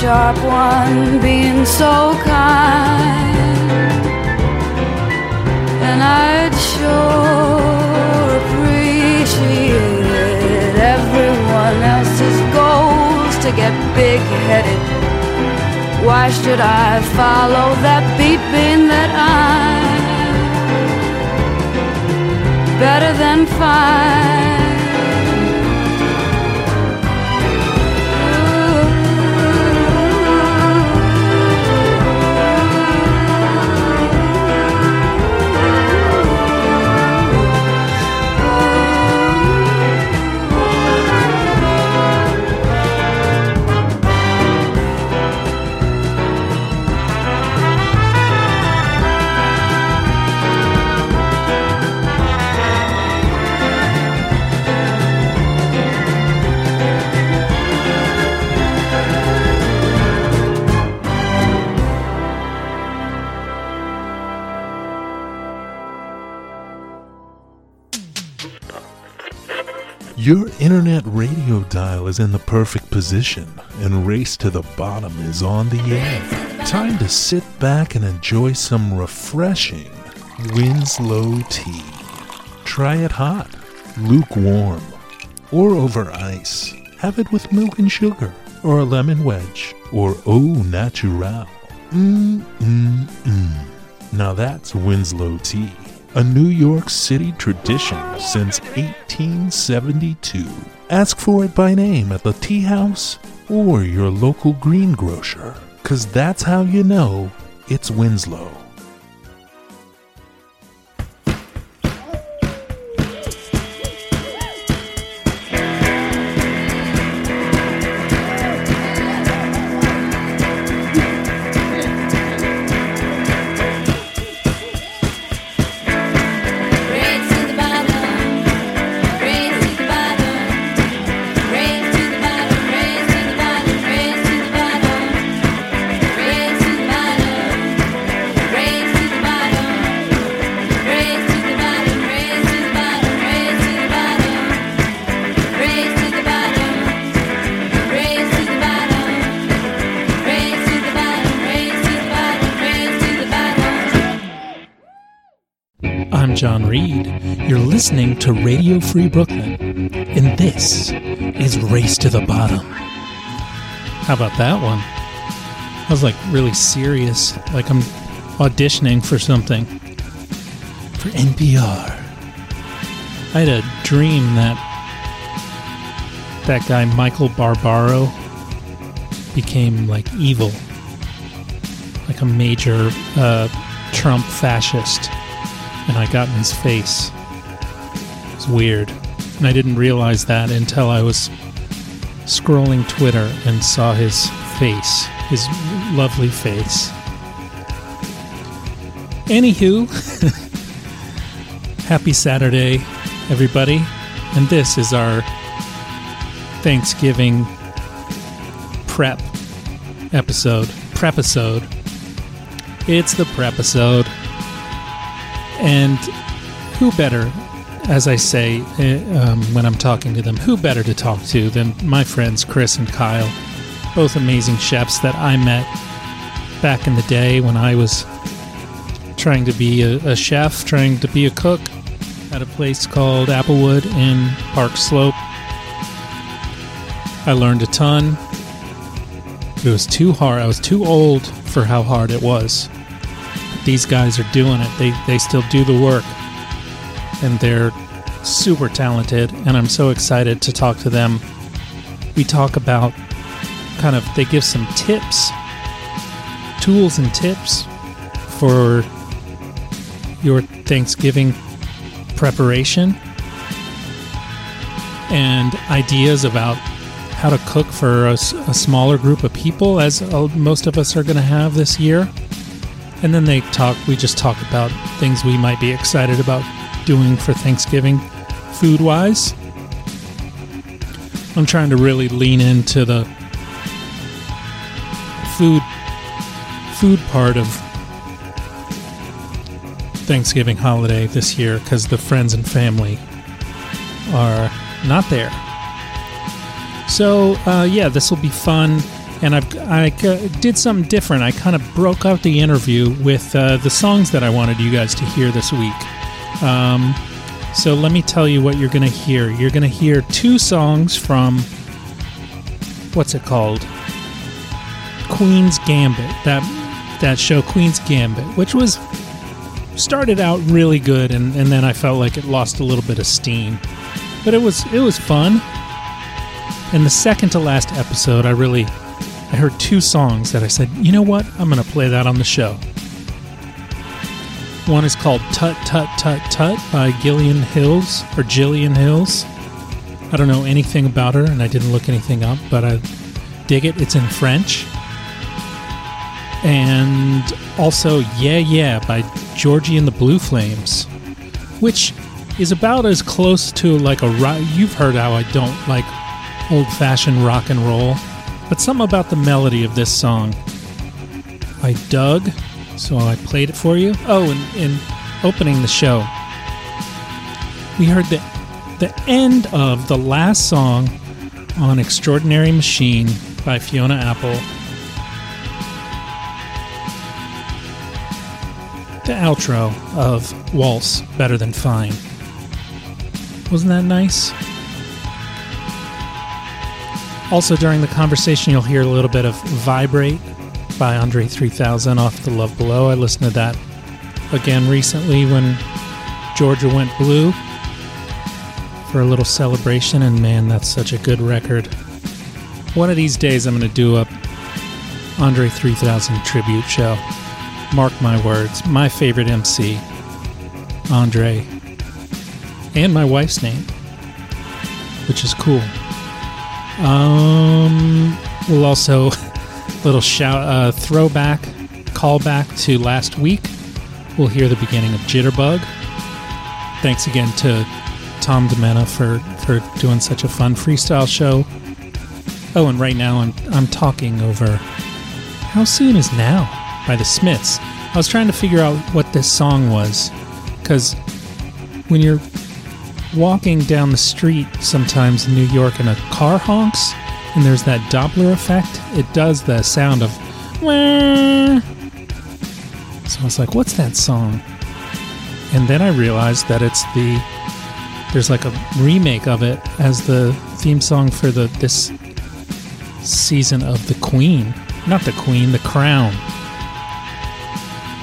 sharp one Your internet radio dial is in the perfect position, and Race to the Bottom is on the air. Time to sit back and enjoy some refreshing Winslow tea. Try it hot, lukewarm, or over ice. Have it with milk and sugar, or a lemon wedge, or au natural. Mmm, mmm, mmm. Now that's Winslow tea a New York City tradition since 1872. Ask for it by name at the tea house or your local greengrocer, because that's how you know it's Winslow. Reed. You're listening to Radio Free Brooklyn, and this is Race to the Bottom. How about that one? I was like really serious, like I'm auditioning for something for NPR. I had a dream that that guy Michael Barbaro became like evil, like a major uh, Trump fascist and I got in his face. It was weird. And I didn't realize that until I was scrolling Twitter and saw his face, his lovely face. Anywho, happy Saturday, everybody. And this is our Thanksgiving prep episode. Prepisode. It's the prepisode. And who better, as I say uh, um, when I'm talking to them, who better to talk to than my friends Chris and Kyle, both amazing chefs that I met back in the day when I was trying to be a, a chef, trying to be a cook at a place called Applewood in Park Slope. I learned a ton. It was too hard. I was too old for how hard it was these guys are doing it. They they still do the work, and they're super talented. And I'm so excited to talk to them. We talk about kind of they give some tips, tools and tips for your Thanksgiving preparation, and ideas about how to cook for a smaller group of people, as uh, most of us are going to have this year. And then they talk, we just talk about things we might be excited about doing for Thanksgiving food wise. I'm trying to really lean into the food food part of Thanksgiving holiday this year because the friends and family are not there. So uh, yeah, this will be fun, and I've I uh, did something different. I kind of broke out the interview with uh, the songs that I wanted you guys to hear this week. Um, so let me tell you what you're going to hear. You're going to hear two songs from what's it called? Queen's Gambit. That that show Queen's Gambit, which was started out really good and, and then I felt like it lost a little bit of steam. But it was it was fun. And the second to last episode I really I heard two songs that I said, you know what? I'm gonna play that on the show. One is called Tut Tut Tut Tut by Gillian Hills or Jillian Hills. I don't know anything about her and I didn't look anything up, but I dig it. It's in French. And also Yeah Yeah by Georgie and the Blue Flames, which is about as close to like a rock. You've heard how I don't like old fashioned rock and roll, but something about the melody of this song I dug, so I played it for you. Oh, and in opening the show, we heard the the end of the last song on Extraordinary Machine by Fiona Apple. The outro of Waltz Better Than Fine. Wasn't that nice? Also, during the conversation, you'll hear a little bit of Vibrate by Andre 3000 off The Love Below. I listened to that again recently when Georgia went blue for a little celebration, and man, that's such a good record. One of these days, I'm going to do a Andre 3000 tribute show. Mark my words, my favorite MC, Andre, and my wife's name, which is cool. Um, we'll also little shout uh, throwback callback to last week. We'll hear the beginning of Jitterbug. Thanks again to Tom Demena for for doing such a fun freestyle show. Oh, and right now I'm I'm talking over How Soon Is Now by the Smiths. I was trying to figure out what this song was cuz when you're walking down the street sometimes in New York and a car honks and there's that Doppler effect, it does the sound of. So I was like, what's that song? And then I realized that it's the there's like a remake of it as the theme song for the this season of The Queen. Not The Queen, The Crown.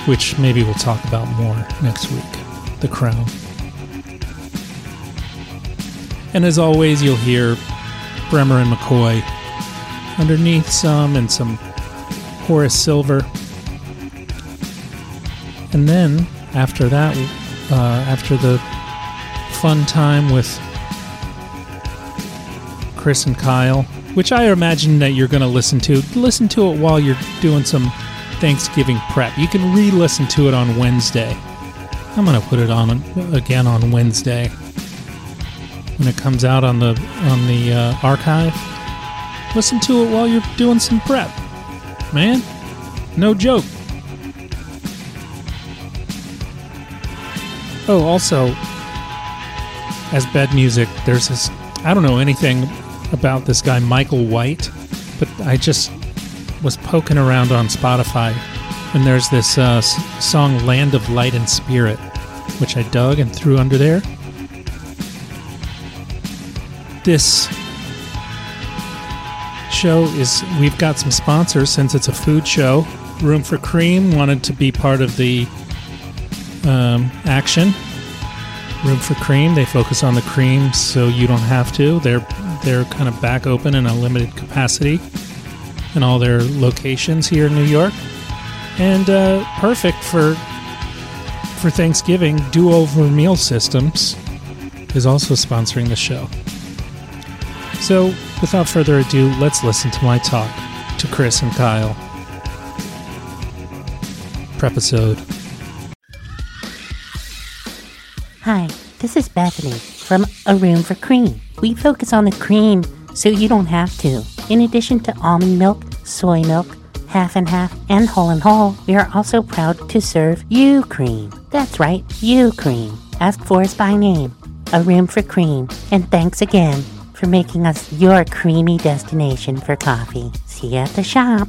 Which maybe we'll talk about more next week. The Crown. And as always, you'll hear Bremer and McCoy underneath some and some Horace Silver. And then after that, uh, after the fun time with Chris and Kyle, which I imagine that you're going to listen to. Listen to it while you're doing some Thanksgiving prep. You can re listen to it on Wednesday. I'm going to put it on again on Wednesday when it comes out on the on the uh, archive. Listen to it while you're doing some prep. Man, no joke. Oh, also, as bed music, there's this. I don't know anything about this guy, Michael White, but I just was poking around on Spotify, and there's this uh, song, Land of Light and Spirit, which I dug and threw under there. This show is, we've got some sponsors since it's a food show. Room for Cream wanted to be part of the um, action. Room for Cream. They focus on the cream, so you don't have to. They're they're kind of back open in a limited capacity in all their locations here in New York, and uh, perfect for for Thanksgiving. Do Over Meal Systems is also sponsoring the show. So, without further ado, let's listen to my talk to Chris and Kyle. Prepisode. Hi, this is Bethany from A Room for Cream. We focus on the cream so you don't have to. In addition to almond milk, soy milk, half and half, and whole and whole, we are also proud to serve you cream. That's right, you cream. Ask for us by name. A Room for Cream. And thanks again for making us your creamy destination for coffee. See you at the shop.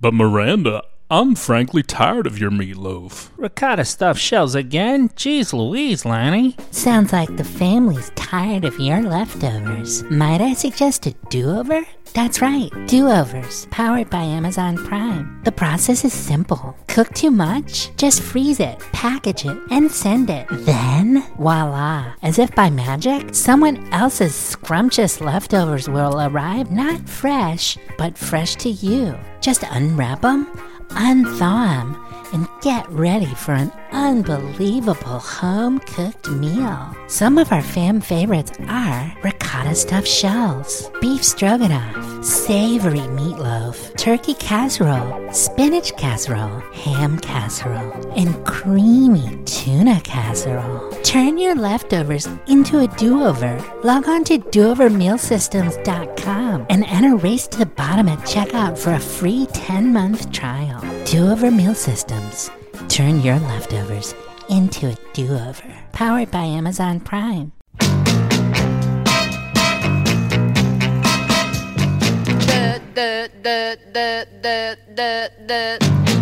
But Miranda, I'm frankly tired of your meatloaf. Ricotta stuffed shells again? Jeez Louise, Lanny. Sounds like the family's tired of your leftovers. Might I suggest a do over? That's right, do overs, powered by Amazon Prime. The process is simple. Cook too much? Just freeze it, package it, and send it. Then, voila, as if by magic, someone else's scrumptious leftovers will arrive not fresh, but fresh to you. Just unwrap them, unthaw them, and get ready for an unbelievable home cooked meal. Some of our fam favorites are ricotta stuffed shells, beef stroganoff, savory meatloaf, turkey casserole, spinach casserole, ham casserole, and creamy tuna casserole. Turn your leftovers into a do over. Log on to dovermealsystems.com and enter Race to the Bottom at checkout for a free 10 month trial. Do Over Meal Systems. Turn your leftovers into a do over. Powered by Amazon Prime.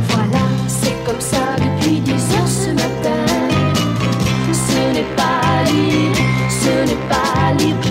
Voilà, c'est comme ça n'est pas libre, ce n'est pas libre.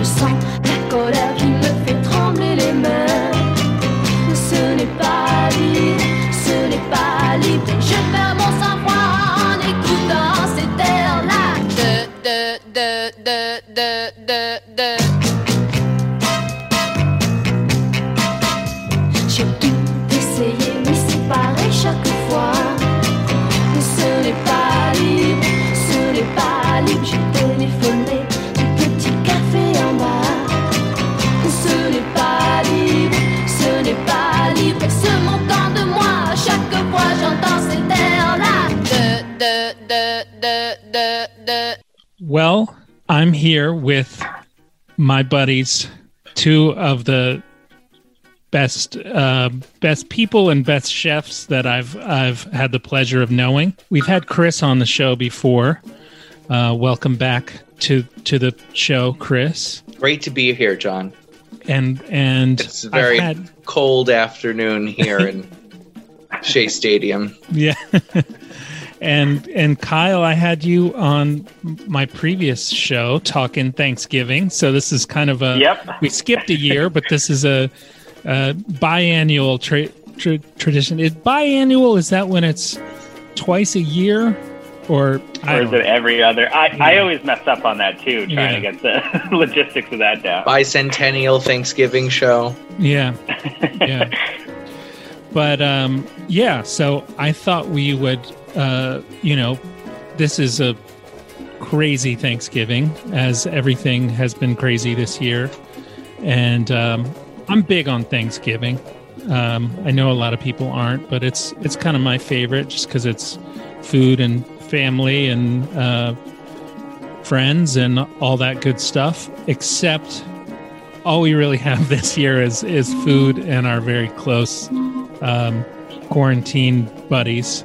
Well, I'm here with my buddies, two of the best uh, best people and best chefs that I've I've had the pleasure of knowing. We've had Chris on the show before. Uh, welcome back to to the show, Chris. Great to be here, John. And and It's a very had, cold afternoon here in Shea Stadium. yeah. and and Kyle, I had you on my previous show talking Thanksgiving. So this is kind of a Yep. we skipped a year, but this is a, a biannual tra- tra- tradition. Is biannual is that when it's twice a year, or Or is it every other? I, I always mess up on that too, trying Yeah. to get the logistics of that down. Bicentennial Thanksgiving show. Yeah. Yeah. but um yeah, so I thought we would uh you know, this is a crazy Thanksgiving as everything has been crazy this year. And um I'm big on Thanksgiving. Um I know a lot of people aren't, but it's it's kind of my favorite just cuz it's food and family and uh friends and all that good stuff except all we really have this year is is food and our very close um, quarantine buddies.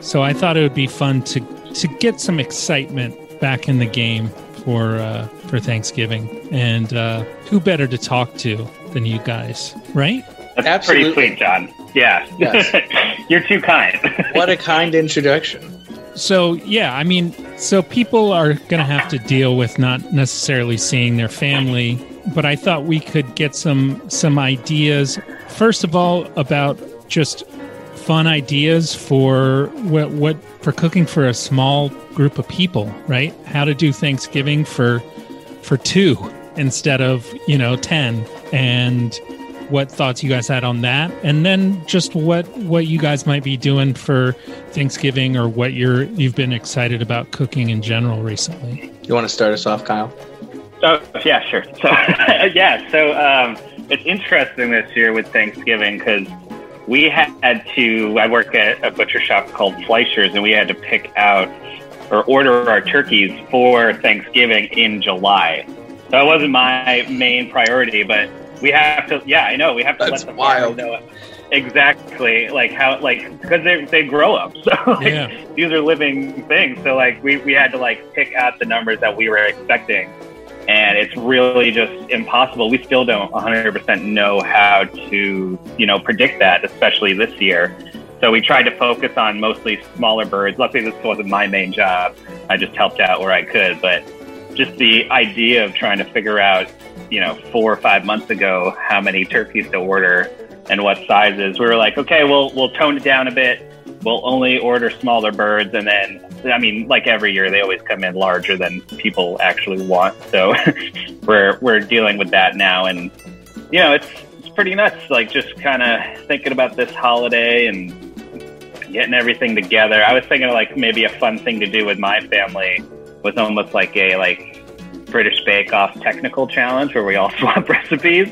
So I thought it would be fun to to get some excitement back in the game for uh, for Thanksgiving, and uh, who better to talk to than you guys, right? That's Absolutely. pretty sweet, John. Yeah. Yes. You're too kind. What a kind introduction. So yeah, I mean, so people are going to have to deal with not necessarily seeing their family, but I thought we could get some some ideas. First of all, about just fun ideas for what what for cooking for a small group of people, right? How to do Thanksgiving for for two instead of you know ten, and what thoughts you guys had on that, and then just what what you guys might be doing for Thanksgiving or what you're you've been excited about cooking in general recently. You want to start us off, Kyle? Oh, yeah, sure. So, yeah, so um, it's interesting this year with Thanksgiving because we had to. I work at a butcher shop called Fleischer's, and we had to pick out or order our turkeys for Thanksgiving in July. So it wasn't my main priority, but we have to. Yeah, I know. We have to That's let the farmers wild. know exactly like how like because they they grow up. So like, Yeah. these are living things. So like we we had to like pick out the numbers that we were expecting. And it's really just impossible. We still don't 100% know how to, you know, predict that, especially this year. So we tried to focus on mostly smaller birds. Luckily, this wasn't my main job. I just helped out where I could. But just the idea of trying to figure out, you know, four or five months ago how many turkeys to order and what sizes, we were like, okay, we'll we'll tone it down a bit. We'll only order smaller birds, and then I mean, like every year, they always come in larger than people actually want. So we're we're dealing with that now, and you know, it's it's pretty nuts. Like just kind of thinking about this holiday and getting everything together. I was thinking like maybe a fun thing to do with my family was almost like a like British Bake Off technical challenge where we all swap recipes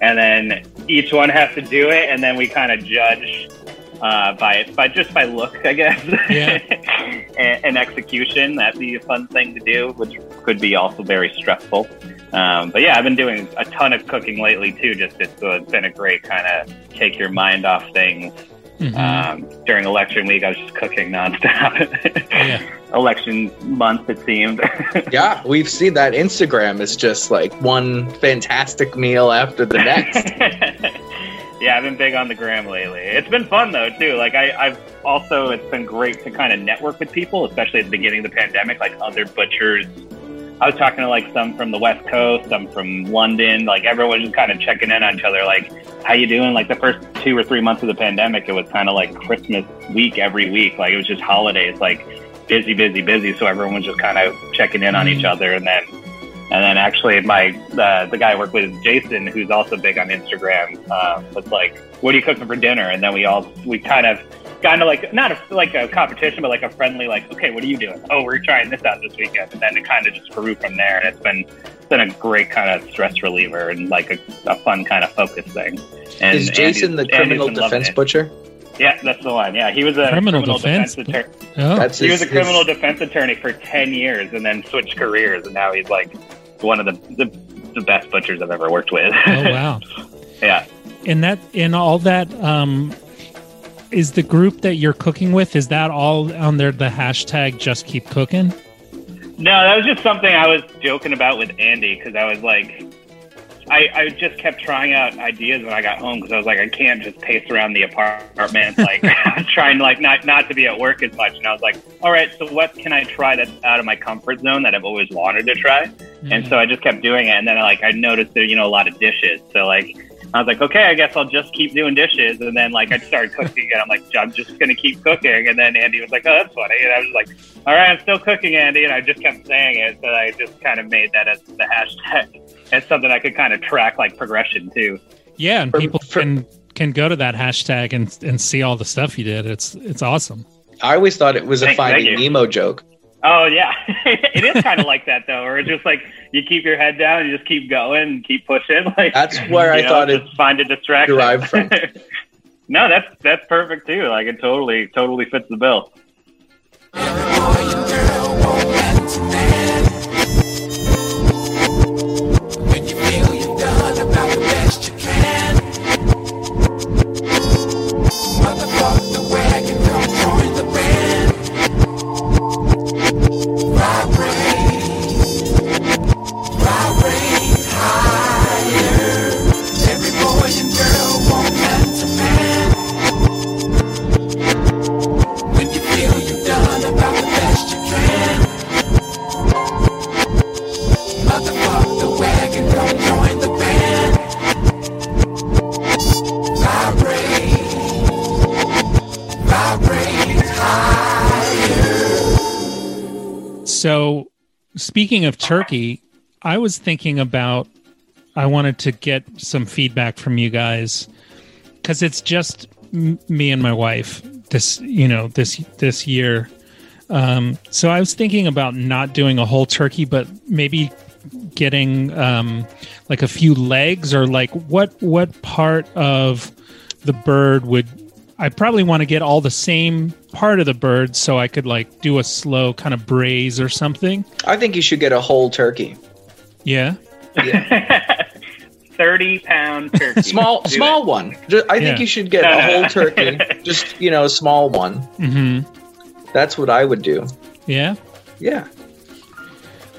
and then each one has to do it and then we kind of judge uh, by by just by look, I guess, Yeah. and, and execution. That'd be a fun thing to do, which could be also very stressful. Um, but yeah, I've been doing a ton of cooking lately too. Just it's, so it's been a great kind of take your mind off things. Mhm. Um, during election week, I was just cooking nonstop. yeah. election month, it seemed. Yeah, we've seen that Instagram is just like one fantastic meal after the next. Yeah, I've been big on the gram lately. It's been fun though too. Like I, I've also it's been great to kind of network with people, especially at the beginning of the pandemic, like other butchers. I was talking to like some from the West Coast, some from London. Like everyone was kind of checking in on each other. Like, how you doing? Like the first two or three months of the pandemic, it was kind of like Christmas week every week. Like it was just holidays, like busy, busy, busy. So everyone was just kind of checking in on each mm. other, and then and then actually, my uh, the guy I work with, Jason, who's also big on Instagram, uh, was like, "What are you cooking for dinner?" And then we all we kind of kind of like not a, like a competition, but like a friendly like, "Okay, what are you doing?" Oh, we're trying this out this weekend, and then it kind of just grew from there. And it's been it's been a great kind of stress reliever and like a, a fun kind of focus thing. And is Jason the Andy's- Andy's criminal defense butcher? Yeah, that's the one. Yeah, he was a Criminal criminal, defense? defense, attorney. Oh, That's He was a criminal his- defense attorney for 10 years and then switched careers. And now he's like one of the, the, the best butchers I've ever worked with. oh wow. yeah. And that in all that um is the group that you're cooking with is that all on there the hashtag just keep cooking No, that was just something I was joking about with Andy because I was like, I, I just kept trying out ideas when I got home because I was like, I can't just pace around the apartment. Like, trying like not not to be at work as much, and I was like, all right, so what can I try that's out of my comfort zone that I've always wanted to try? And mm-hmm. so I just kept doing it, and then I, like I noticed there, you know, a lot of dishes. So like I was like, okay, I guess I'll just keep doing dishes, and then like I started cooking, and I'm like, I'm just gonna keep cooking. And then Andy was like, oh, that's funny, and I was like, all right, I'm still cooking, Andy, and I just kept saying it, so I just kind of made that as the hashtag. It's something I could kind of track like progression too. yeah and For- people for- can can go to that hashtag and and see all the stuff you did it's it's awesome I always thought it was a Thank- thank Finding you. Nemo joke. Oh yeah, it is kind of like that though, or it's just like you keep your head down, you just keep going, and keep pushing. Like That's where I know, thought it find a distraction. derived from. no, that's that's perfect too. Like it totally totally fits the bill. So, speaking of turkey, I was thinking about I wanted to get some feedback from you guys cuz it's just m- me and my wife this, you know, this this year. Um so I was thinking about not doing a whole turkey but maybe getting um like a few legs or like what what part of the bird would I probably want to get all the same part of the bird so I could like do a slow kind of braise or something. I think you should get a whole turkey. Yeah. yeah. 30 pound turkey. Small, Do small it. one. Ju- I think you should get a whole turkey. Just you know, a small one. Mm-hmm. That's what I would do. Yeah. Yeah.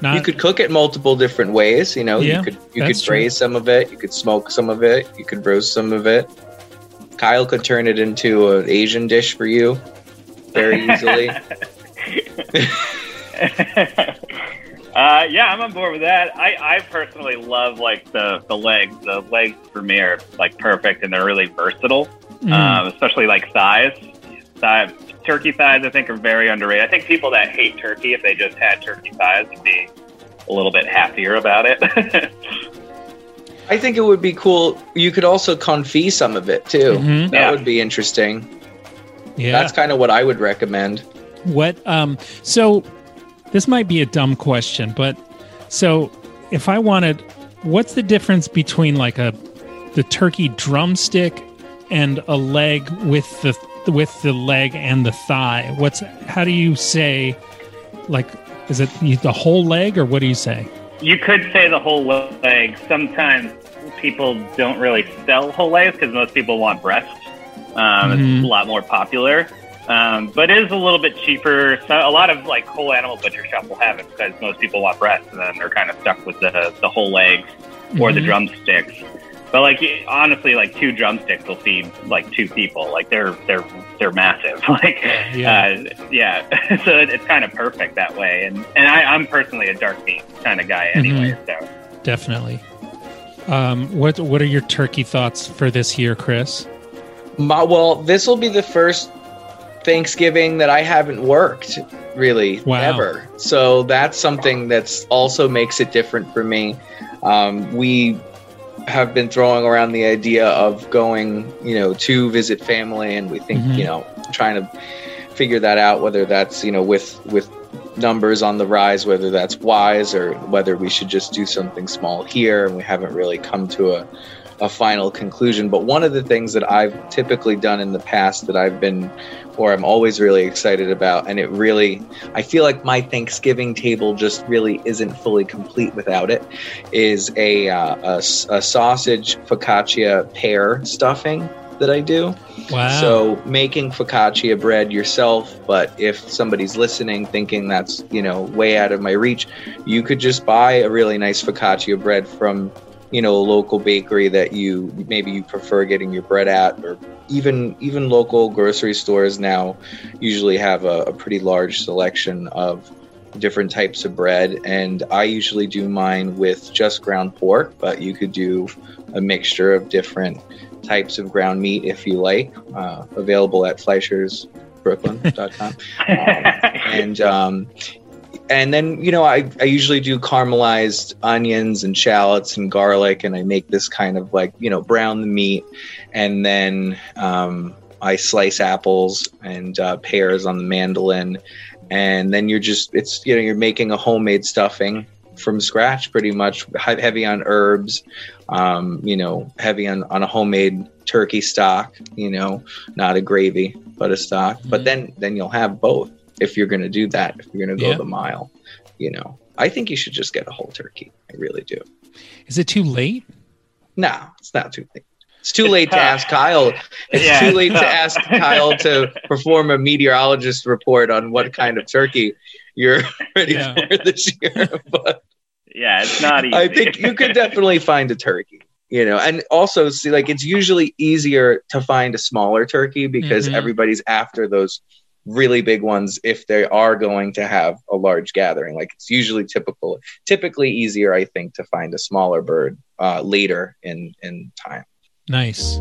Not, you could cook it multiple different ways. You know, Yeah, you could you that's could true. braise some of it. You could smoke some of it. You could roast some of it. Kyle could turn it into an Asian dish for you very easily. uh, yeah, I'm on board with that. I, I personally love like the the legs. The legs for me are like perfect and they're really versatile, Mm. um, especially like thighs. Thigh, turkey thighs, I think, are very underrated. I think people that hate turkey, if they just had turkey thighs, would be a little bit happier about it. I think it would be cool. You could also confit some of it too. Mhm. That Yeah. would be interesting. yeah. That's kind of what I would recommend. What um so this might be a dumb question, but so if I wanted what's the difference between like a the turkey drumstick and a leg with the with the leg and the thigh? What's how do you say like is it the whole leg or what do you say? You could say the whole leg. Sometimes people don't really sell whole legs because most people want breast. Um, Mhm. It's a lot more popular, um, but it is a little bit cheaper. So a lot of like whole animal butcher shop will have it because most people want breast, and then they're kind of stuck with the the whole legs or the Mhm. drumsticks. But like honestly, like two drumsticks will feed like two people. Like they're they're they're massive. Like Yeah. uh, yeah. so it, it's kind of perfect that way. And and I, I'm personally a dark meat kind of guy anyway. So Definitely. Um what what are your turkey thoughts for this year, Chris? My, well, this will be the first Thanksgiving that I haven't worked really Wow. ever. So that's something that's also makes it different for me. Um, we have been throwing around the idea of going, you know, to visit family, and we think, Mhm. you know, trying to figure that out whether that's you know with with numbers on the rise whether that's wise or whether we should just do something small here and we haven't really come to a a final conclusion. But one of the things that I've typically done in the past that I've been, or I'm always really excited about, and it really, I feel like my Thanksgiving table just really isn't fully complete without it, is a, uh, a, a sausage focaccia pear stuffing that I do. Wow. So making focaccia bread yourself, but if somebody's listening thinking that's, you know, way out of my reach, you could just buy a really nice focaccia bread from, you know, a local bakery that you maybe you prefer getting your bread at or even even local grocery stores now usually have a, a pretty large selection of different types of bread and I usually do mine with just ground pork, but you could do a mixture of different types of ground meat if you like. Uh, available at Fleischer'sBrooklyn.com. and um, and then you know I, I usually do caramelized onions and shallots and garlic, and I make this kind of like you know brown the meat, and then um, I slice apples and uh, pears on the mandolin, and then you're just it's you know you're making a homemade stuffing from scratch pretty much heavy on herbs um, you know heavy on, on a homemade turkey stock you know not a gravy but a stock but Mhm. then then you'll have both if you're going to do that if you're going to go Yeah. the mile you know i think you should just get a whole turkey i really do Is it too late? no it's not too late it's too late to ask kyle it's Yeah, too late to ask kyle to perform a meteorologist report on what kind of turkey you're ready Yeah. for this year but yeah, it's not easy. I think you could definitely find a turkey, you know, and also see like it's usually easier to find a smaller turkey because Mhm. everybody's after those really big ones if they are going to have a large gathering. Like it's usually typical, typically easier, I think, to find a smaller bird uh, later in in time. Nice.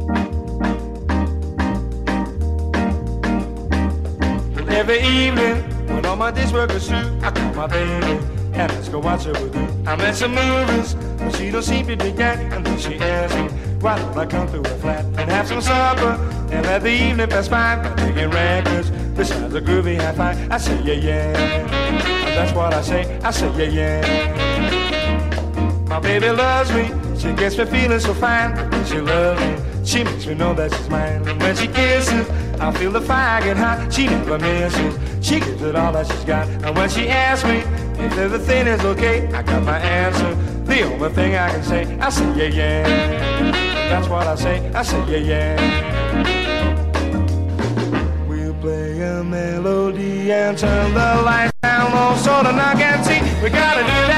Every evening, when all my days work is through, I call my baby and let's go watch a movie. I'm at some movies, but she don't seem to dig that. And then she asks me, why don't I come to her flat and have some supper and let the evening pass by by taking records besides a groovy high five. I say, yeah, yeah. And that's what I say. I say, yeah, yeah. My baby loves me. She gets me feeling so fine. She loves me, she makes me know that she's mine. And when she kisses, I feel the fire get hot. She never misses. She gives it all that she's got. And when she asks me if everything is okay, I got my answer. The only thing I can say, I say yeah, yeah. That's what I say, I say yeah, yeah. We'll play a melody and turn the lights down low so the knock can see. We gotta do that,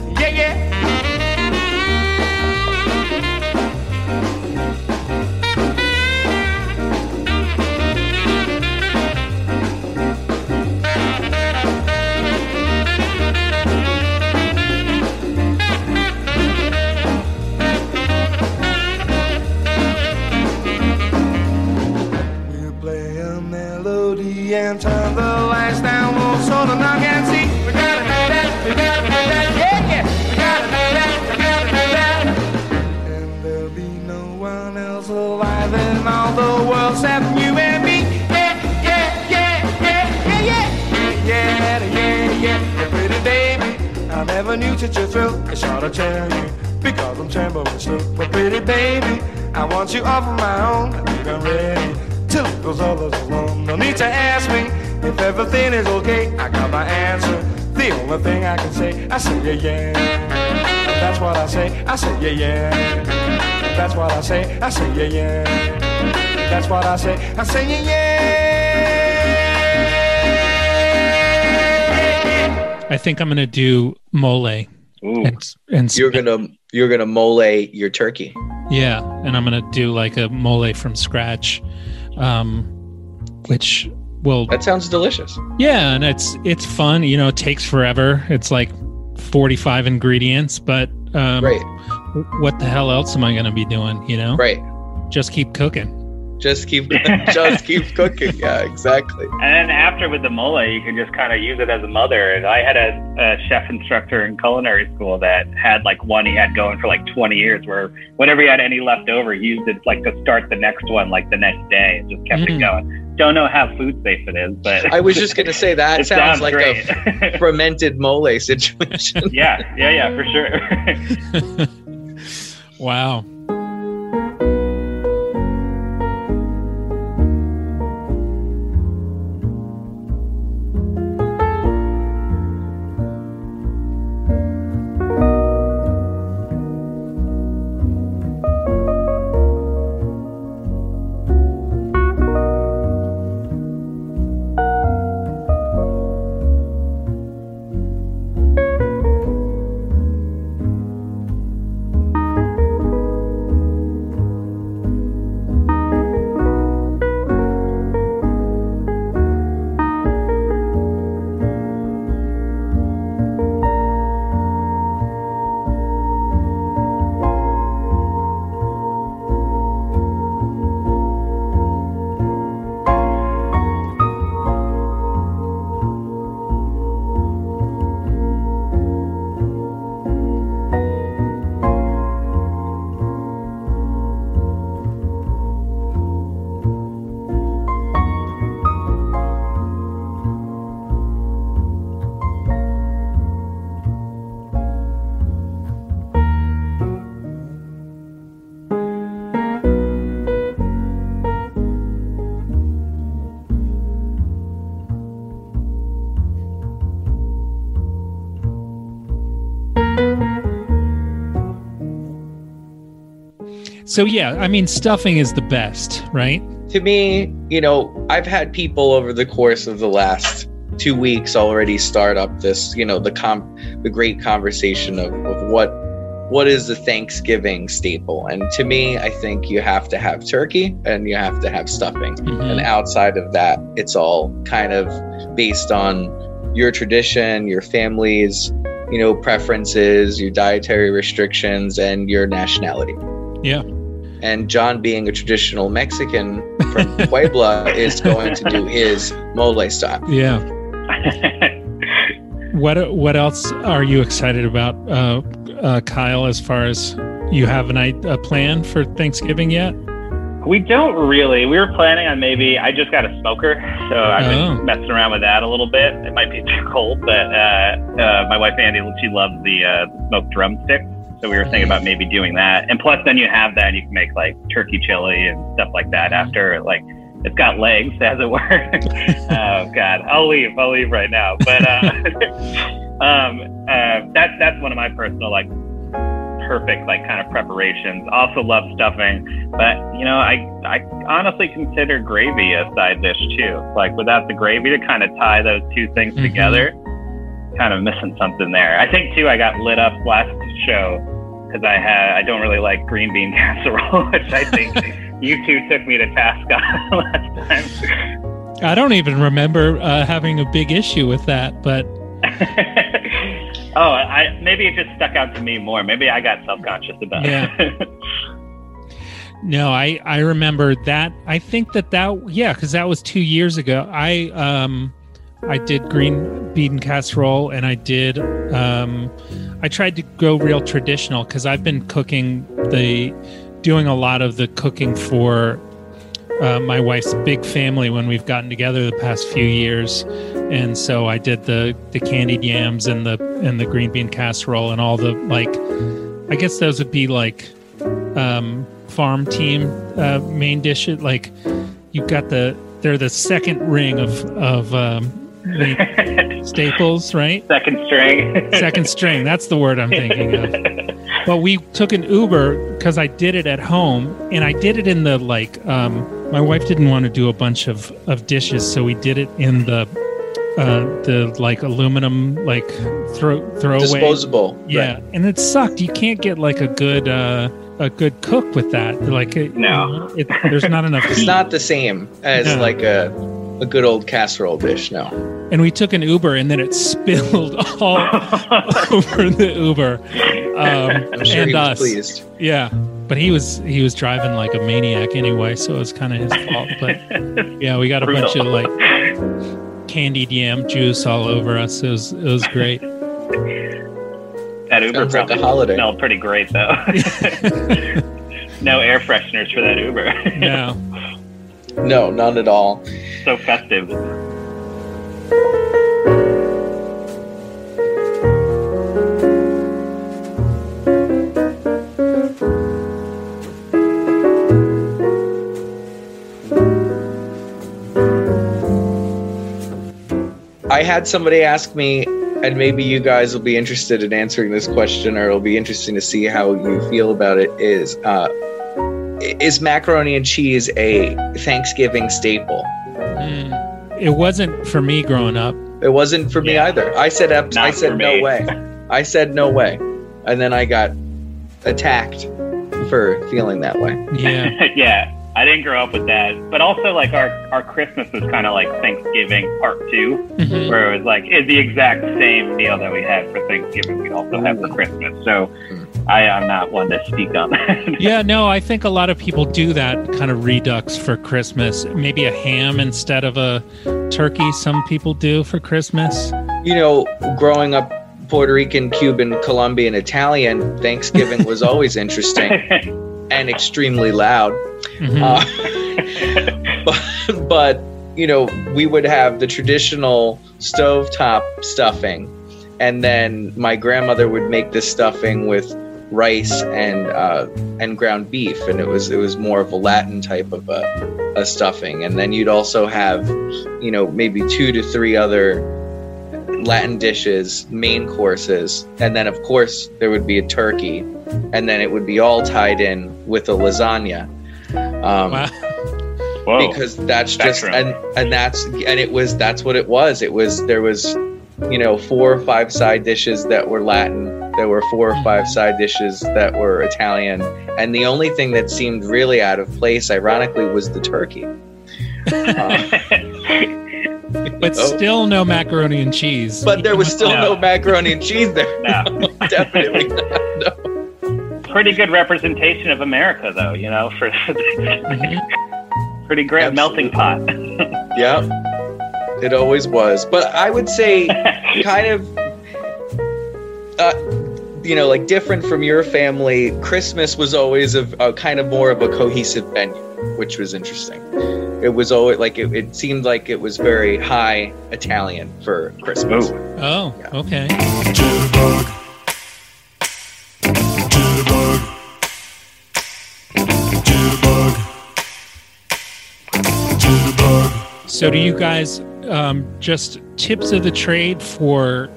I a thrill. It's hard to tell you because I'm trembling still. But pretty baby, I want you all for my own. I think I'm ready to leave those others alone. No need to ask me if everything is okay. I got my answer. The only thing I can say, I say yeah, yeah. That's what I say. I say yeah, yeah. That's what I say. I say yeah, yeah. That's what I say. I say yeah, yeah. I think I'm gonna do mole Ooh. and and You're gonna you're gonna mole your turkey. yeah, and I'm gonna do like a mole from scratch, um, which will That sounds delicious. yeah, and it's it's fun. You know, it takes forever. It's like 45 ingredients, but um, Right, what the hell else am I gonna be doing? You know, right. just keep cooking. Just keep just keep cooking. Yeah, exactly. And then after with the mole, you can just kind of use it as a mother. And I had a, a chef instructor in culinary school that had like one he had going for like 20 years, where whenever he had any left over, he used it like to start the next one like the next day and just kept Mm. it going. Don't know how food safe it is, but I was just gonna say that sounds, sounds like great. a fermented mole situation. yeah, yeah, yeah, for sure. Wow. So yeah, I mean stuffing is the best, right? to me, you know, I've had people over the course of the last two weeks already start up this, you know, the com the great conversation of, of what what is the Thanksgiving staple. And to me, I think you have to have turkey and you have to have stuffing. Mhm. And outside of that, it's all kind of based on your tradition, your family's, you know, preferences, your dietary restrictions, and your nationality. Yeah. And John, being a traditional Mexican from Puebla, is going to do his mole style. Yeah. What what else are you excited about, uh, uh, Kyle? As far as you have an i- a plan for Thanksgiving yet? We don't really. We were planning on maybe. I just got a smoker, so I've Oh. been messing around with that a little bit. It might be too cold, but uh, uh, my wife Andy, she loves the uh, smoked drumstick, so we were thinking about maybe doing that. And plus, then you have that, and you can make like turkey chili and stuff like that after. Like it's got legs, as it were. oh God, I'll leave. I'll leave right now. But uh, um, uh, that's that's one of my personal like perfect like kind of preparations. Also love stuffing, but you know, I I honestly consider gravy a side dish too. Like without the gravy to kind of tie those two things Mhm. together, kind of missing something there. I think too I got lit up last show because I had I don't really like green bean casserole, which I think you two took me to task on last time. I don't even remember uh, having a big issue with that, but oh, I maybe it just stuck out to me more. Maybe I got self conscious about Yeah. it. no, I I remember that. I think that that yeah, because that was two years ago. I um I did green bean casserole, and I did um I tried to go real traditional because I've been cooking the doing a lot of the cooking for uh, my wife's big family when we've gotten together the past few years, and so I did the the candied yams and the and the green bean casserole and all the like. I guess those would be like um, farm team uh, main dishes. Like you've got the they're the second ring of of um, staples, right? Second string. Second string. That's the word I'm thinking of. But we took an Uber because I did it at home, and I did it in the like. Um, my wife didn't want to do a bunch of of dishes, so we did it in the uh, the like aluminum like throw throwaway. Disposable. Yeah, Right. and it sucked. You can't get like a good uh, a good cook with that. Like No. it, there's not enough. It's not the same as No. like a a good old casserole dish. No. And we took an Uber, and then it spilled all over the Uber. Um, I'm sure and he was us. pleased. Yeah, but he was he was driving like a maniac anyway, so it was kind of his fault. But yeah, we got a bunch of like candied yam juice all over us. It was it was great. that Uber Sounds like a probably holiday. smelled pretty great though. no air fresheners for that Uber. no. No, none at all. So festive. I had somebody ask me, and maybe you guys will be interested in answering this question, or it'll be interesting to see how you feel about it. Is uh, is macaroni and cheese a Thanksgiving staple? It wasn't for me growing up. It wasn't for me Yeah. either. I said ab- I said no me. way. I said no way, and then I got attacked for feeling that way. Yeah. yeah, I didn't grow up with that, but also like our our Christmas was kind of like Thanksgiving part two, Mhm. where it was like it's the exact same meal that we had for Thanksgiving. We also have for Christmas. So I am not one to speak on that. Yeah, no, I think a lot of people do that kind of redux for Christmas. Maybe a ham instead of a turkey. Some people do for Christmas. You know, growing up Puerto Rican, Cuban, Colombian, Italian, Thanksgiving was always interesting and extremely loud. Mhm. Uh, but, but you know, we would have the traditional stovetop stuffing, and then my grandmother would make this stuffing with rice and uh, and ground beef, and it was it was more of a Latin type of a, a stuffing. And then you'd also have, you know, maybe two to three other Latin dishes, main courses, and then of course there would be a turkey, and then it would be all tied in with a lasagna. Um, Wow. Whoa. because that's just Spectrum. and and that's and it was that's what it was it was there was you know four or five side dishes that were latin there were four or five side dishes that were italian and the only thing that seemed really out of place ironically was the turkey Uh, But Oh. still no macaroni and cheese. but there was still no No. macaroni and cheese there No. definitely not, no. pretty good representation of America, though. You know, for pretty great melting pot. Yep. It always was. But I would say kind of uh, you know, like different from your family, Christmas was always a, a kind of more of a cohesive venue, which was interesting. It was always like it, it seemed like it was very high Italian for Christmas. Ooh. Oh, okay. Jitterbug. Jitterbug. Jitterbug. Jitterbug. So, do you guys um, just tips of the trade for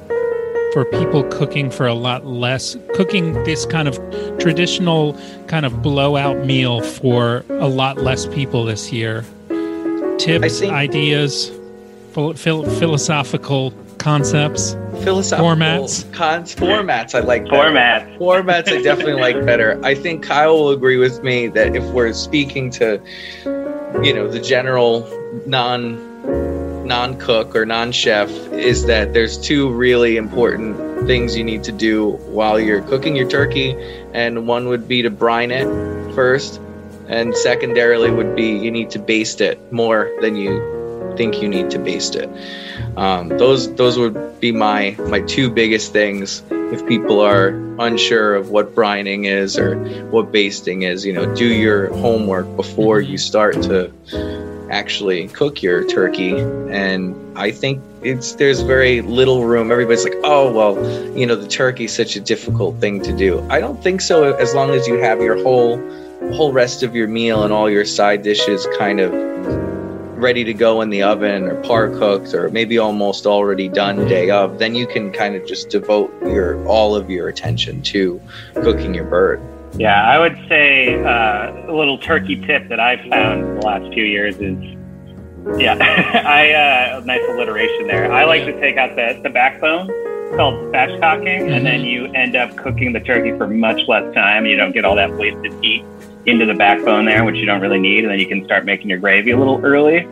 for people cooking for a lot less, cooking this kind of traditional kind of blowout meal for a lot less people this year? Tips, think- ideas, phil- phil- philosophical concepts. Philosophical Formats. Cons, formats, I like better. Format. Formats, I definitely like better. I think Kyle will agree with me that if we're speaking to, you know, the general non non cook or non chef, is that there's two really important things you need to do while you're cooking your turkey, and one would be to brine it first, and secondarily would be you need to baste it more than you think you need to baste it. Um, those those would be my my two biggest things if people are unsure of what brining is or what basting is. You know, do your homework before you start to actually cook your turkey. And I think it's there's very little room. Everybody's like, oh well, you know, the turkey's such a difficult thing to do. I don't think so. As long as you have your whole whole rest of your meal and all your side dishes kind of ready to go in the oven or par cooked or maybe almost already done day of, then you can kind of just devote your all of your attention to cooking your bird. Yeah, I would say uh, a little turkey tip that I've found in the last few years is, yeah, I uh, nice alliteration there. I like to take out the the backbone. It's called spatchcocking, and then you end up cooking the turkey for much less time. You don't get all that wasted heat into the backbone there, which you don't really need, and then you can start making your gravy a little early.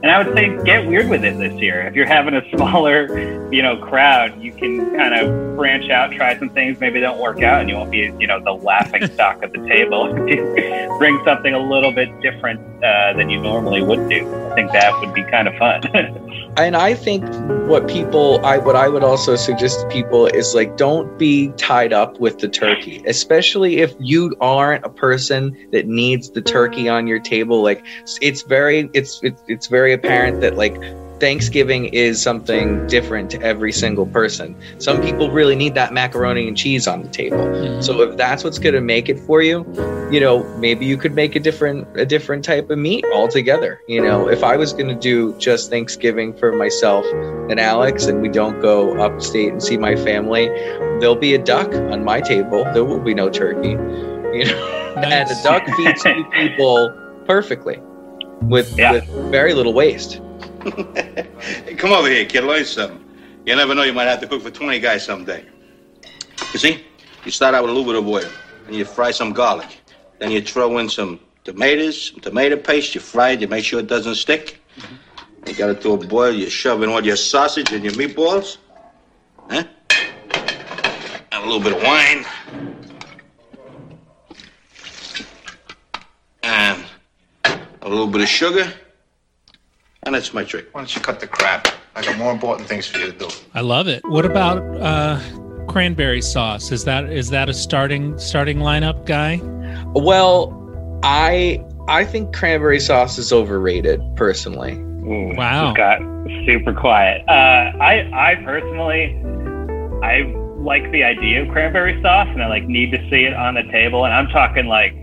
And I would say get weird with it this year. If you're having a smaller, you know, crowd, you can kind of branch out, try some things. Maybe they don't work out, and you won't be, you know, the laughing stock at the table. Bring something a little bit different uh, than you normally would do. I think that would be kind of fun. and I think what people I what I would also suggest to people is like don't be tied up with the turkey, especially if you aren't a person that needs the turkey on your table. Like it's very it's it's, it's very apparent that like Thanksgiving is something different to every single person. Some people really need that macaroni and cheese on the table. Mm-hmm. So if that's what's going to make it for you, you know, maybe you could make a different a different type of meat altogether. You know, if I was going to do just Thanksgiving for myself and Alex and we don't go upstate and see my family, there'll be a duck on my table. There will be no turkey. You know, and a duck feeds two people perfectly with Yeah. with very little waste. Come over here, kid. Learn something. You never know, you might have to cook for 20 guys someday. You see, you start out with a little bit of oil, and you fry some garlic. Then you throw in some tomatoes, some tomato paste. You fry it, you make sure it doesn't stick. You got it to a boil, you shove in all your sausage and your meatballs. Huh? And a little bit of wine. And a little bit of sugar. And that's my trick. Why don't you cut the crap? I got more important things for you to do. I love it. What about uh, cranberry sauce? Is that is that a starting starting lineup guy? Well, I I think cranberry sauce is overrated personally. Ooh, Wow. just got super quiet. Uh, I I personally I like the idea of cranberry sauce, and I like need to see it on the table. And I'm talking like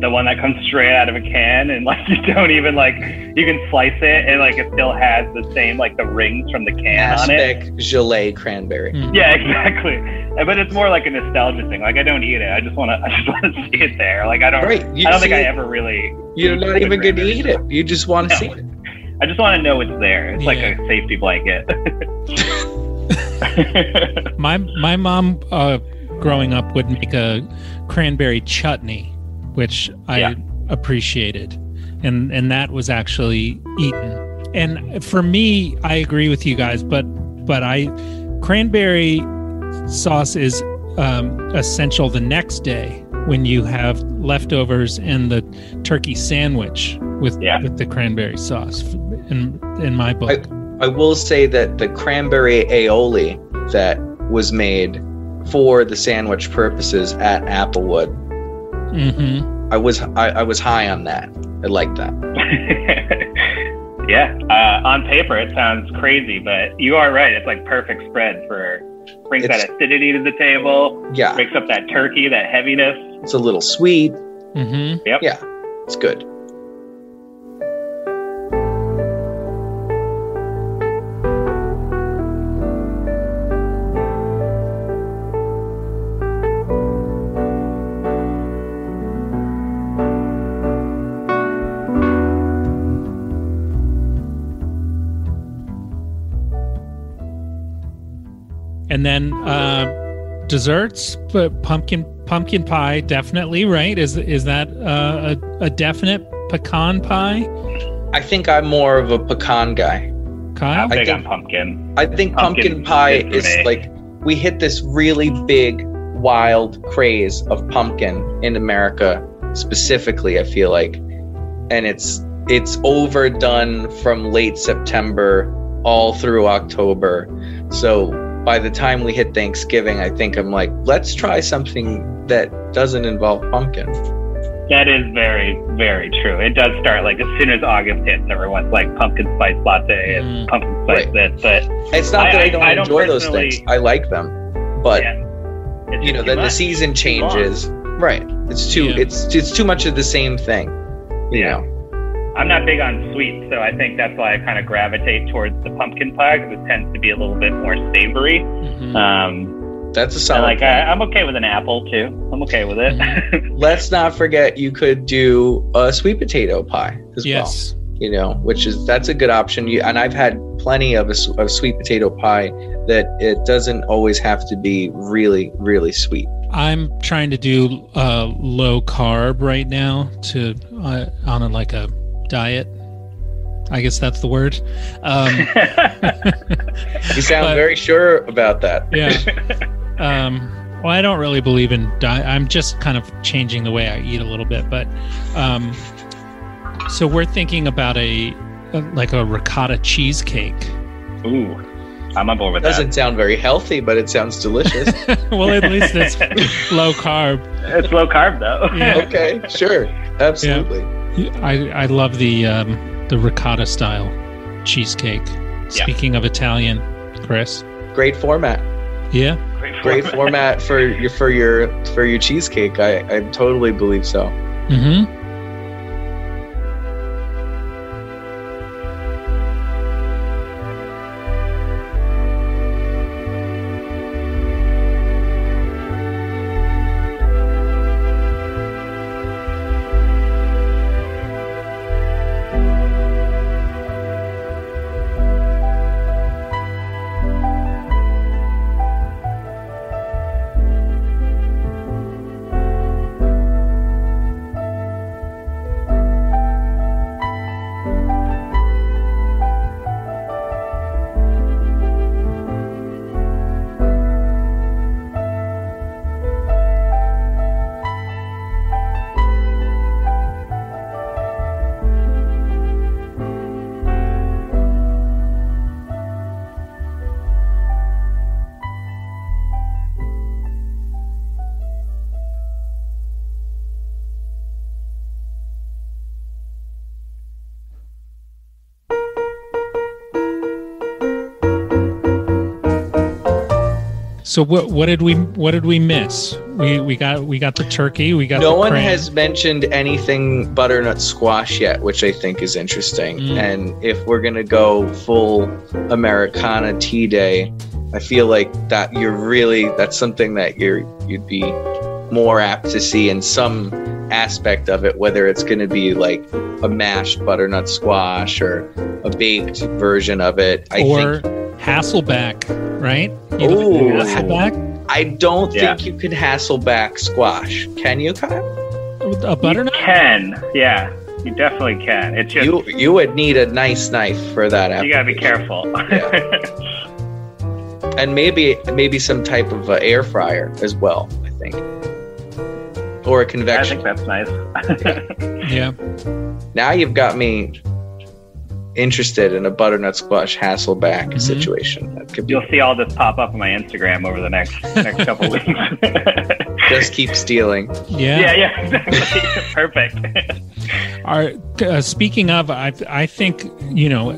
the one that comes straight out of a can, and like you don't even like you can slice it, and like it still has the same like the rings from the can on it. Aspic gelée cranberry. Hmm. Yeah, exactly. But it's more like a nostalgia thing. Like I don't eat it. I just want to. I just want to see it there. Like I don't. Right, you I don't think see I ever really. You're not even going to eat it. You just want to No. see it. I just want to know it's there. It's like a safety blanket. My my mom uh, growing up would make a cranberry chutney, which I Yeah. appreciated, and and that was actually eaten. And for me, I agree with you guys, but but I cranberry sauce is um, essential the next day when you have leftovers and the turkey sandwich with Yeah. with the cranberry sauce. In in my book, I will say that the cranberry aioli that was made for the sandwich purposes at Applewood, hmm I was I, I was high on that. I like that. yeah, uh, on paper it sounds crazy, but you are right. It's like perfect spread for brings It's- that acidity to the table, Yeah, breaks up that turkey, that heaviness. it's a little sweet. Mm-hmm. Yep. Yeah, it's good. Then uh, desserts, but pumpkin pumpkin pie definitely right. Is is that uh, a a definite pecan pie? I think I'm more of a pecan guy. Kyle, I'm big think- on pumpkin. I think Pumpkin pumpkin pie is is me. like we hit this really big, wild craze of pumpkin in America specifically. I feel like, and it's it's overdone from late September all through October. So by the time we hit Thanksgiving, I think I'm like, let's try something that doesn't involve pumpkin. That is very, very true. It does start like as soon as August hits, everyone's like pumpkin spice latte and Mm. pumpkin spice Right. this. But It's not I- that I, I- don't I don't enjoy those things. I like them, but yeah, you know too then the season changes right it's too Yeah. it's it's too much of the same thing you Yeah. know I'm not big on sweet, so I think that's why I kind of gravitate towards the pumpkin pie because it tends to be a little bit more savory. Mhm. Um, that's a and solid like point. I, I'm okay with an apple too. I'm okay with it. let's not forget you could do a sweet potato pie as yes. well you know which is that's a good option you, and i've had plenty of a s- of sweet potato pie that it doesn't always have to be really really sweet I'm trying to do uh, low carb right now to uh, on a, like a diet. I guess that's the word. Um, you sound But- very sure about that yeah. Um, well, I don't really believe in diet. I'm just kind of changing the way I eat a little bit. But um, so we're thinking about a, a like a ricotta cheesecake. Ooh, I'm on board with that. doesn't sound very healthy but it sounds delicious well, at least it's low carb. It's low carb though. Yeah. okay sure absolutely I I love the um, the ricotta style cheesecake. Speaking of Italian, Chris. great format Yeah. Great, great format. format for your for your for your cheesecake. I, I totally believe so. Mm-hmm. So what what did we what did we miss? We we got we got the turkey. We got No one has mentioned anything butternut squash yet, which I think is interesting. Mm. And if we're gonna go full Americana tea day, I feel like that you're really that's something that you're you'd be more apt to see in some aspect of it, whether it's gonna be like a mashed butternut squash or a baked version of it. I or think Hasselback, right? You know, Ooh. Hasselback, I don't Yeah. think you could Hasselback squash. Can you, Kyle? a butternut. Can yeah, you definitely can. It's just You you would need a nice knife for that. you gotta be application. careful. and maybe maybe some type of uh, air fryer as well. I think, or a convection. I think that's nice. Yeah. Now you've got me interested in a butternut squash Hasselback Mhm. situation. That could be You'll see all this pop up on my Instagram over the next next couple weeks. just keep stealing. Yeah. yeah, yeah, exactly. Perfect. Are, uh, speaking of, I I think you know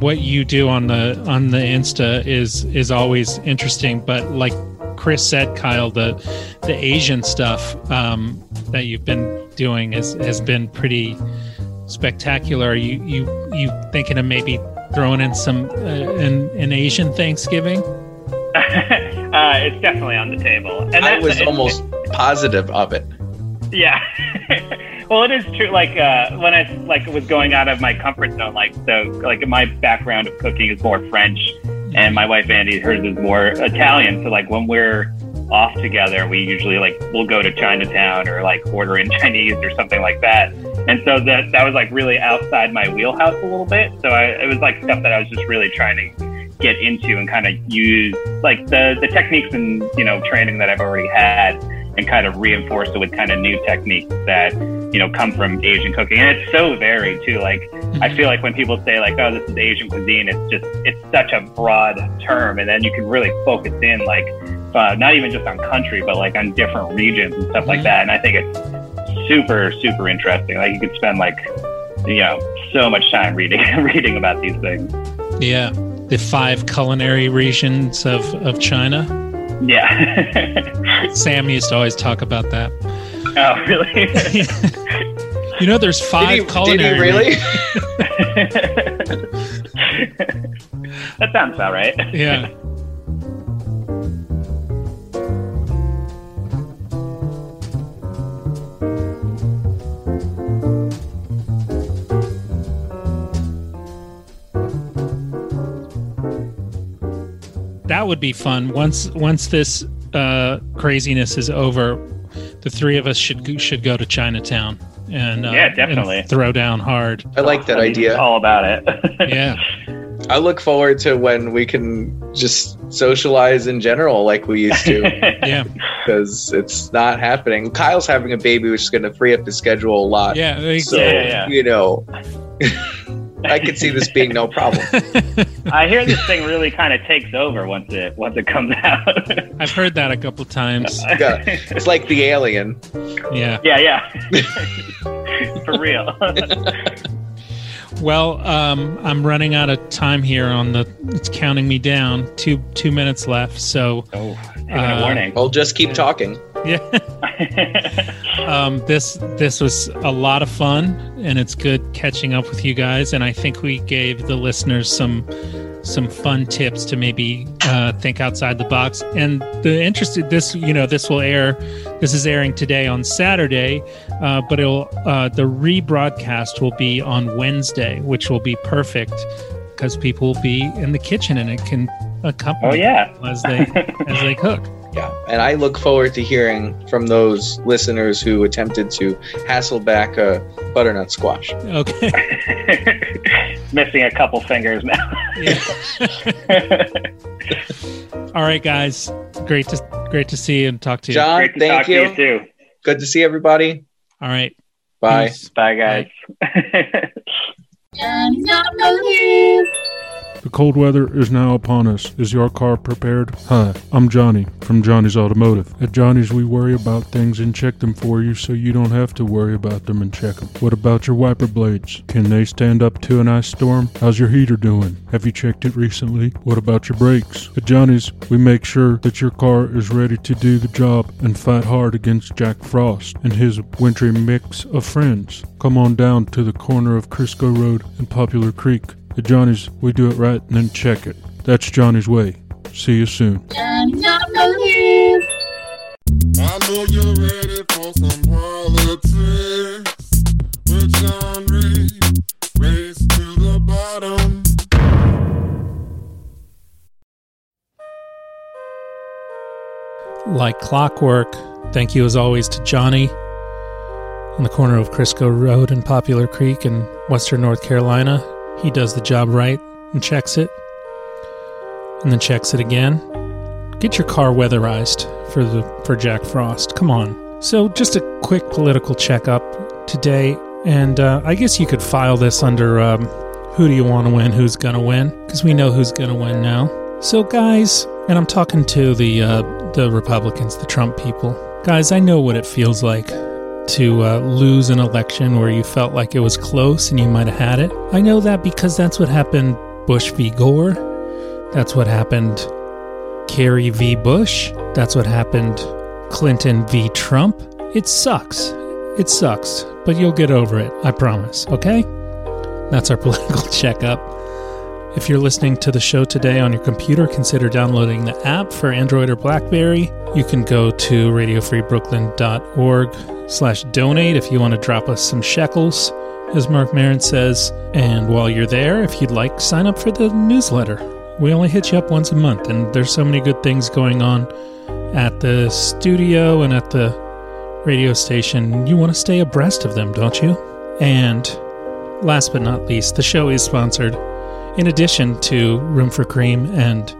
what you do on the on the Insta is is always interesting. But like Chris said, Kyle, the the Asian stuff um, that you've been doing is has been pretty spectacular. Are you you you thinking of maybe throwing in some uh, an an Asian Thanksgiving? uh, it's definitely on the table. And I was it- almost positive of it. Yeah. well, it is true. Like uh, when I like was going out of my comfort zone, like so, like my background of cooking is more French, and my wife Andy, hers is more Italian. So like when we're off together, we usually like we'll go to Chinatown or like order in Chinese or something like that. And so that that was like really outside my wheelhouse a little bit. So I, it was like stuff that I was just really trying to get into and kind of use like the the techniques and you know training that I've already had and kind of reinforce it with kind of new techniques that you know come from Asian cooking. And it's so varied too. Like I feel like when people say like, "Oh, this is Asian cuisine," it's just it's such a broad term, and then you can really focus in like uh, not even just on country, but like on different regions and stuff like that. And I think it's super super interesting. Like you could spend like you know so much time reading reading about these things. Yeah, the five culinary regions of of China. Yeah. Sam used to always talk about that. oh, really? You know, there's Did five he, did culinary. he really? that sounds about right. Yeah. That would be fun. Once once this uh, craziness is over, the three of us should go- should go to Chinatown and uh, Yeah, and definitely. throw down hard. I like that I'm idea. All about it. Yeah, I look forward to when we can just socialize in general like we used to yeah, because it's not happening. Kyle's having a baby, which is going to free up his schedule a lot. yeah. So, Yeah, yeah, yeah. you know, I could see this being no problem. I hear this thing really kind of takes over once it once it comes out. I've heard that a couple times. Yeah. It's like the alien. Yeah. yeah, yeah. For real. Well, um, I'm running out of time here on the. It's counting me down. Two two minutes left. So oh, Uh, warning. I'll just keep talking. Yeah, um, this this was a lot of fun, and it's good catching up with you guys. And I think we gave the listeners some some fun tips to maybe uh, think outside the box. And the interested this you know this will air. This is airing today on Saturday, uh, but it'll uh, the rebroadcast will be on Wednesday, which will be perfect because people will be in the kitchen and it can accompany oh yeah. as they as they cook. Yeah. And I look forward to hearing from those listeners who attempted to Hasselback a butternut squash. Okay. Missing a couple fingers now. All right, guys. Great to great to see you and talk to you. John, Great to thank talk you. to you too. Good to see everybody. All right. Bye. Peace. Bye guys. The cold weather is now upon us. Is your car prepared? Hi, I'm Johnny from Johnny's Automotive. At Johnny's, we worry about things and check them for you so you don't have to worry about them and check them. What about your wiper blades? Can they stand up to an ice storm? How's your heater doing? Have you checked it recently? What about your brakes? At Johnny's, we make sure that your car is ready to do the job and fight hard against Jack Frost and his wintry mix of friends. Come on down to the corner of Crisco Road and Popular Creek. At Johnny's, we do it right and then check it. That's Johnny's way. See you soon. I know you're ready for some politics. With John Reed, race to the bottom. Like clockwork, thank you as always to Johnny on the corner of Crisco Road and Popular Creek in Western North Carolina. He does the job right and checks it, and then checks it again. Get your car weatherized for the for Jack Frost. Come on, So, just a quick political checkup today, and uh, I guess you could file this under um, who do you want to win, who's to win, because we know who's to win now. So, guys, and I'm talking to the uh, the Republicans, the Trump people, guys. I know what it feels like to uh, lose an election where you felt like it was close and you might have had it. I know that because that's what happened Bush v. Gore. That's what happened Kerry v. Bush. That's what happened Clinton v. Trump. It sucks. It sucks, but you'll get over it. I promise, okay? That's our political checkup. If you're listening to the show today on your computer, consider downloading the app for Android or BlackBerry. You can go to radiofreebrooklyn.org slash donate if you want to drop us some shekels, as Marc Maron says. And while you're there, if you'd like, sign up for the newsletter. We only hit you up once a month, and there's so many good things going on at the studio and at the radio station. You want to stay abreast of them, don't you? And last but not least, the show is sponsored in addition to Room for Cream and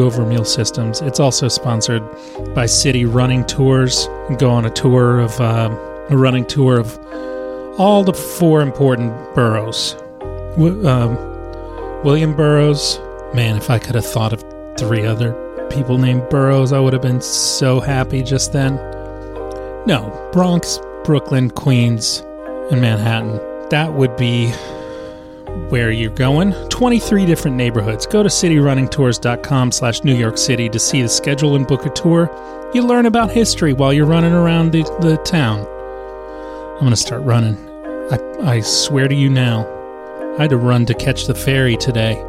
Over Meal Systems, it's also sponsored by City Running Tours. Go on a tour of um, a running tour of all the four important boroughs. Wi- um, William Burroughs. Man, if I could have thought of three other people named Burroughs, I would have been so happy just then. No, Bronx, Brooklyn, Queens, and Manhattan. That would be where you're going. 23 different neighborhoods. Go to cityrunningtours.com slash New York City to see the schedule and book a tour. You learn about history while you're running around the, the town. I'm going to start running. I, I swear to you now, I had to run to catch the ferry today.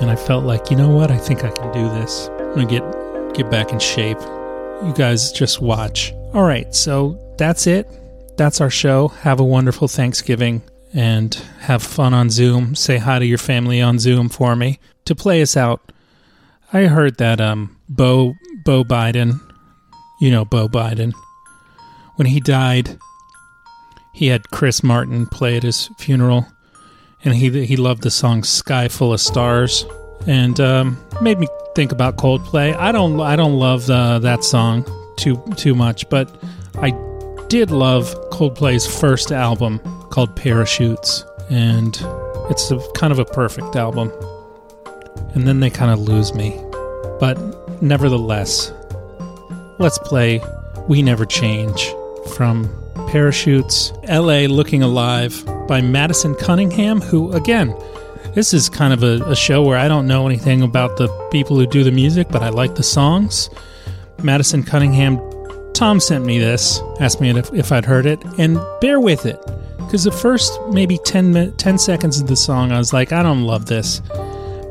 And I felt like, you know what? I think I can do this. I'm going to get, get back in shape. You guys just watch. All right, so that's it. That's our show. Have a wonderful Thanksgiving and have fun on Zoom. Say hi to your family on Zoom for me. To play us out, I heard that um Beau Beau Biden, you know Beau Biden, when he died, he had Chris Martin play at his funeral, and he he loved the song "Sky Full of Stars," and um, made me think about Coldplay. I don't I don't love uh, that song too too much, but I did love Coldplay's first album called Parachutes, and it's a, kind of a perfect album. And then they kind of lose me. But nevertheless, let's play We Never Change from Parachutes LA Looking Alive by Madison Cunningham, who, again, this is kind of a, a show where I don't know anything about the people who do the music, but I like the songs. Madison Cunningham Tom sent me this, asked me if, if I'd heard it, and bear with it. Because the first maybe 10, 10 seconds of the song, I was like, I don't love this.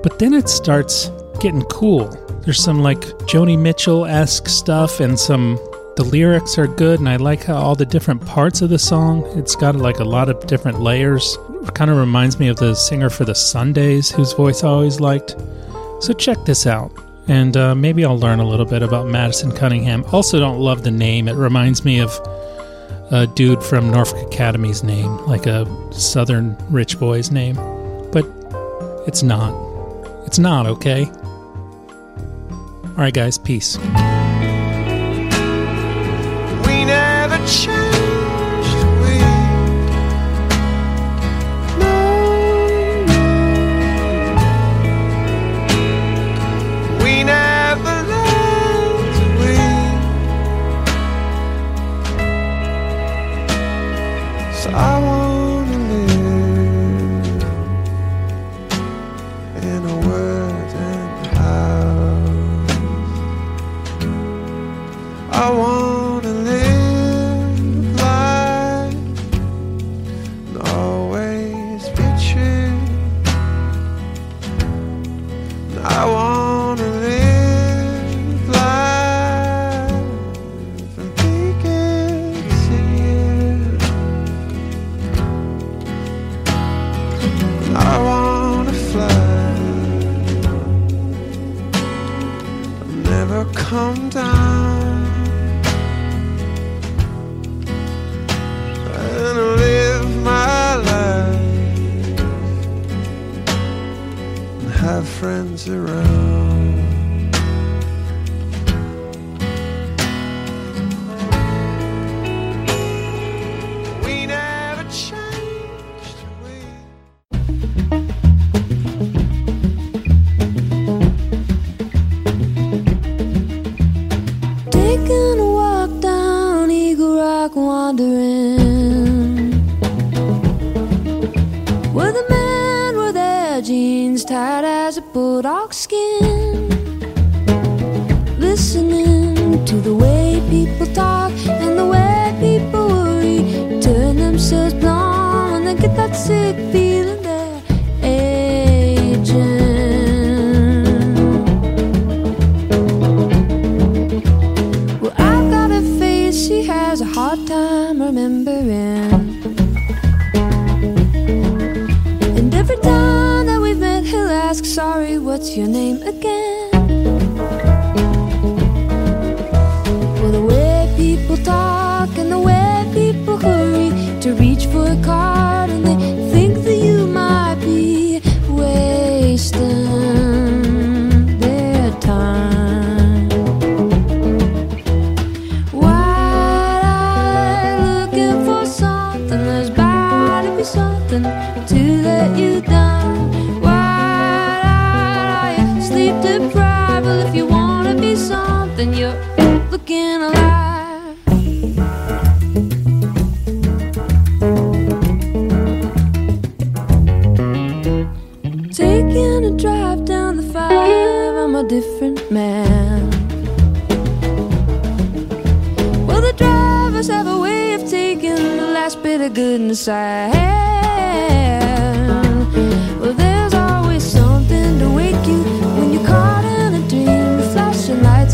But then it starts getting cool. There's some like Joni Mitchell esque stuff, and some. The lyrics are good, and I like how all the different parts of the song. It's got like a lot of different layers. Kind of reminds me of the singer for the Sundays, whose voice I always liked. So check this out and uh, maybe I'll learn a little bit about Madison Cunningham. Also, don't love the name. It reminds me of a dude from Norfolk Academy's name, like a Southern rich boy's name. But it's not. It's not, okay? All right, guys, peace.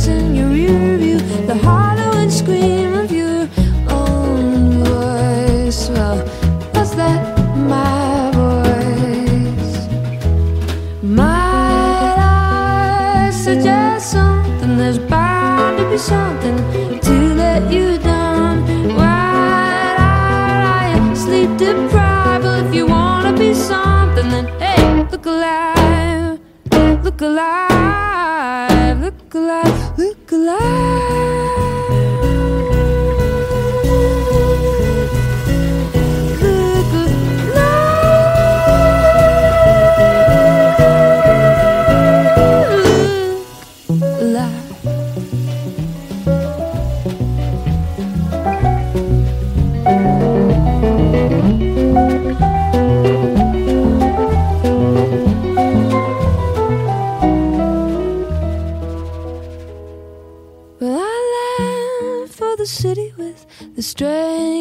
in your the hollow and scream of your own voice. Well, was that my voice? Might I suggest something? There's bound to be something to let you down. Why sleep deprived? Well, if you wanna be something, then hey, look alive, look alive.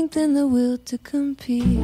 strength and the will to compete.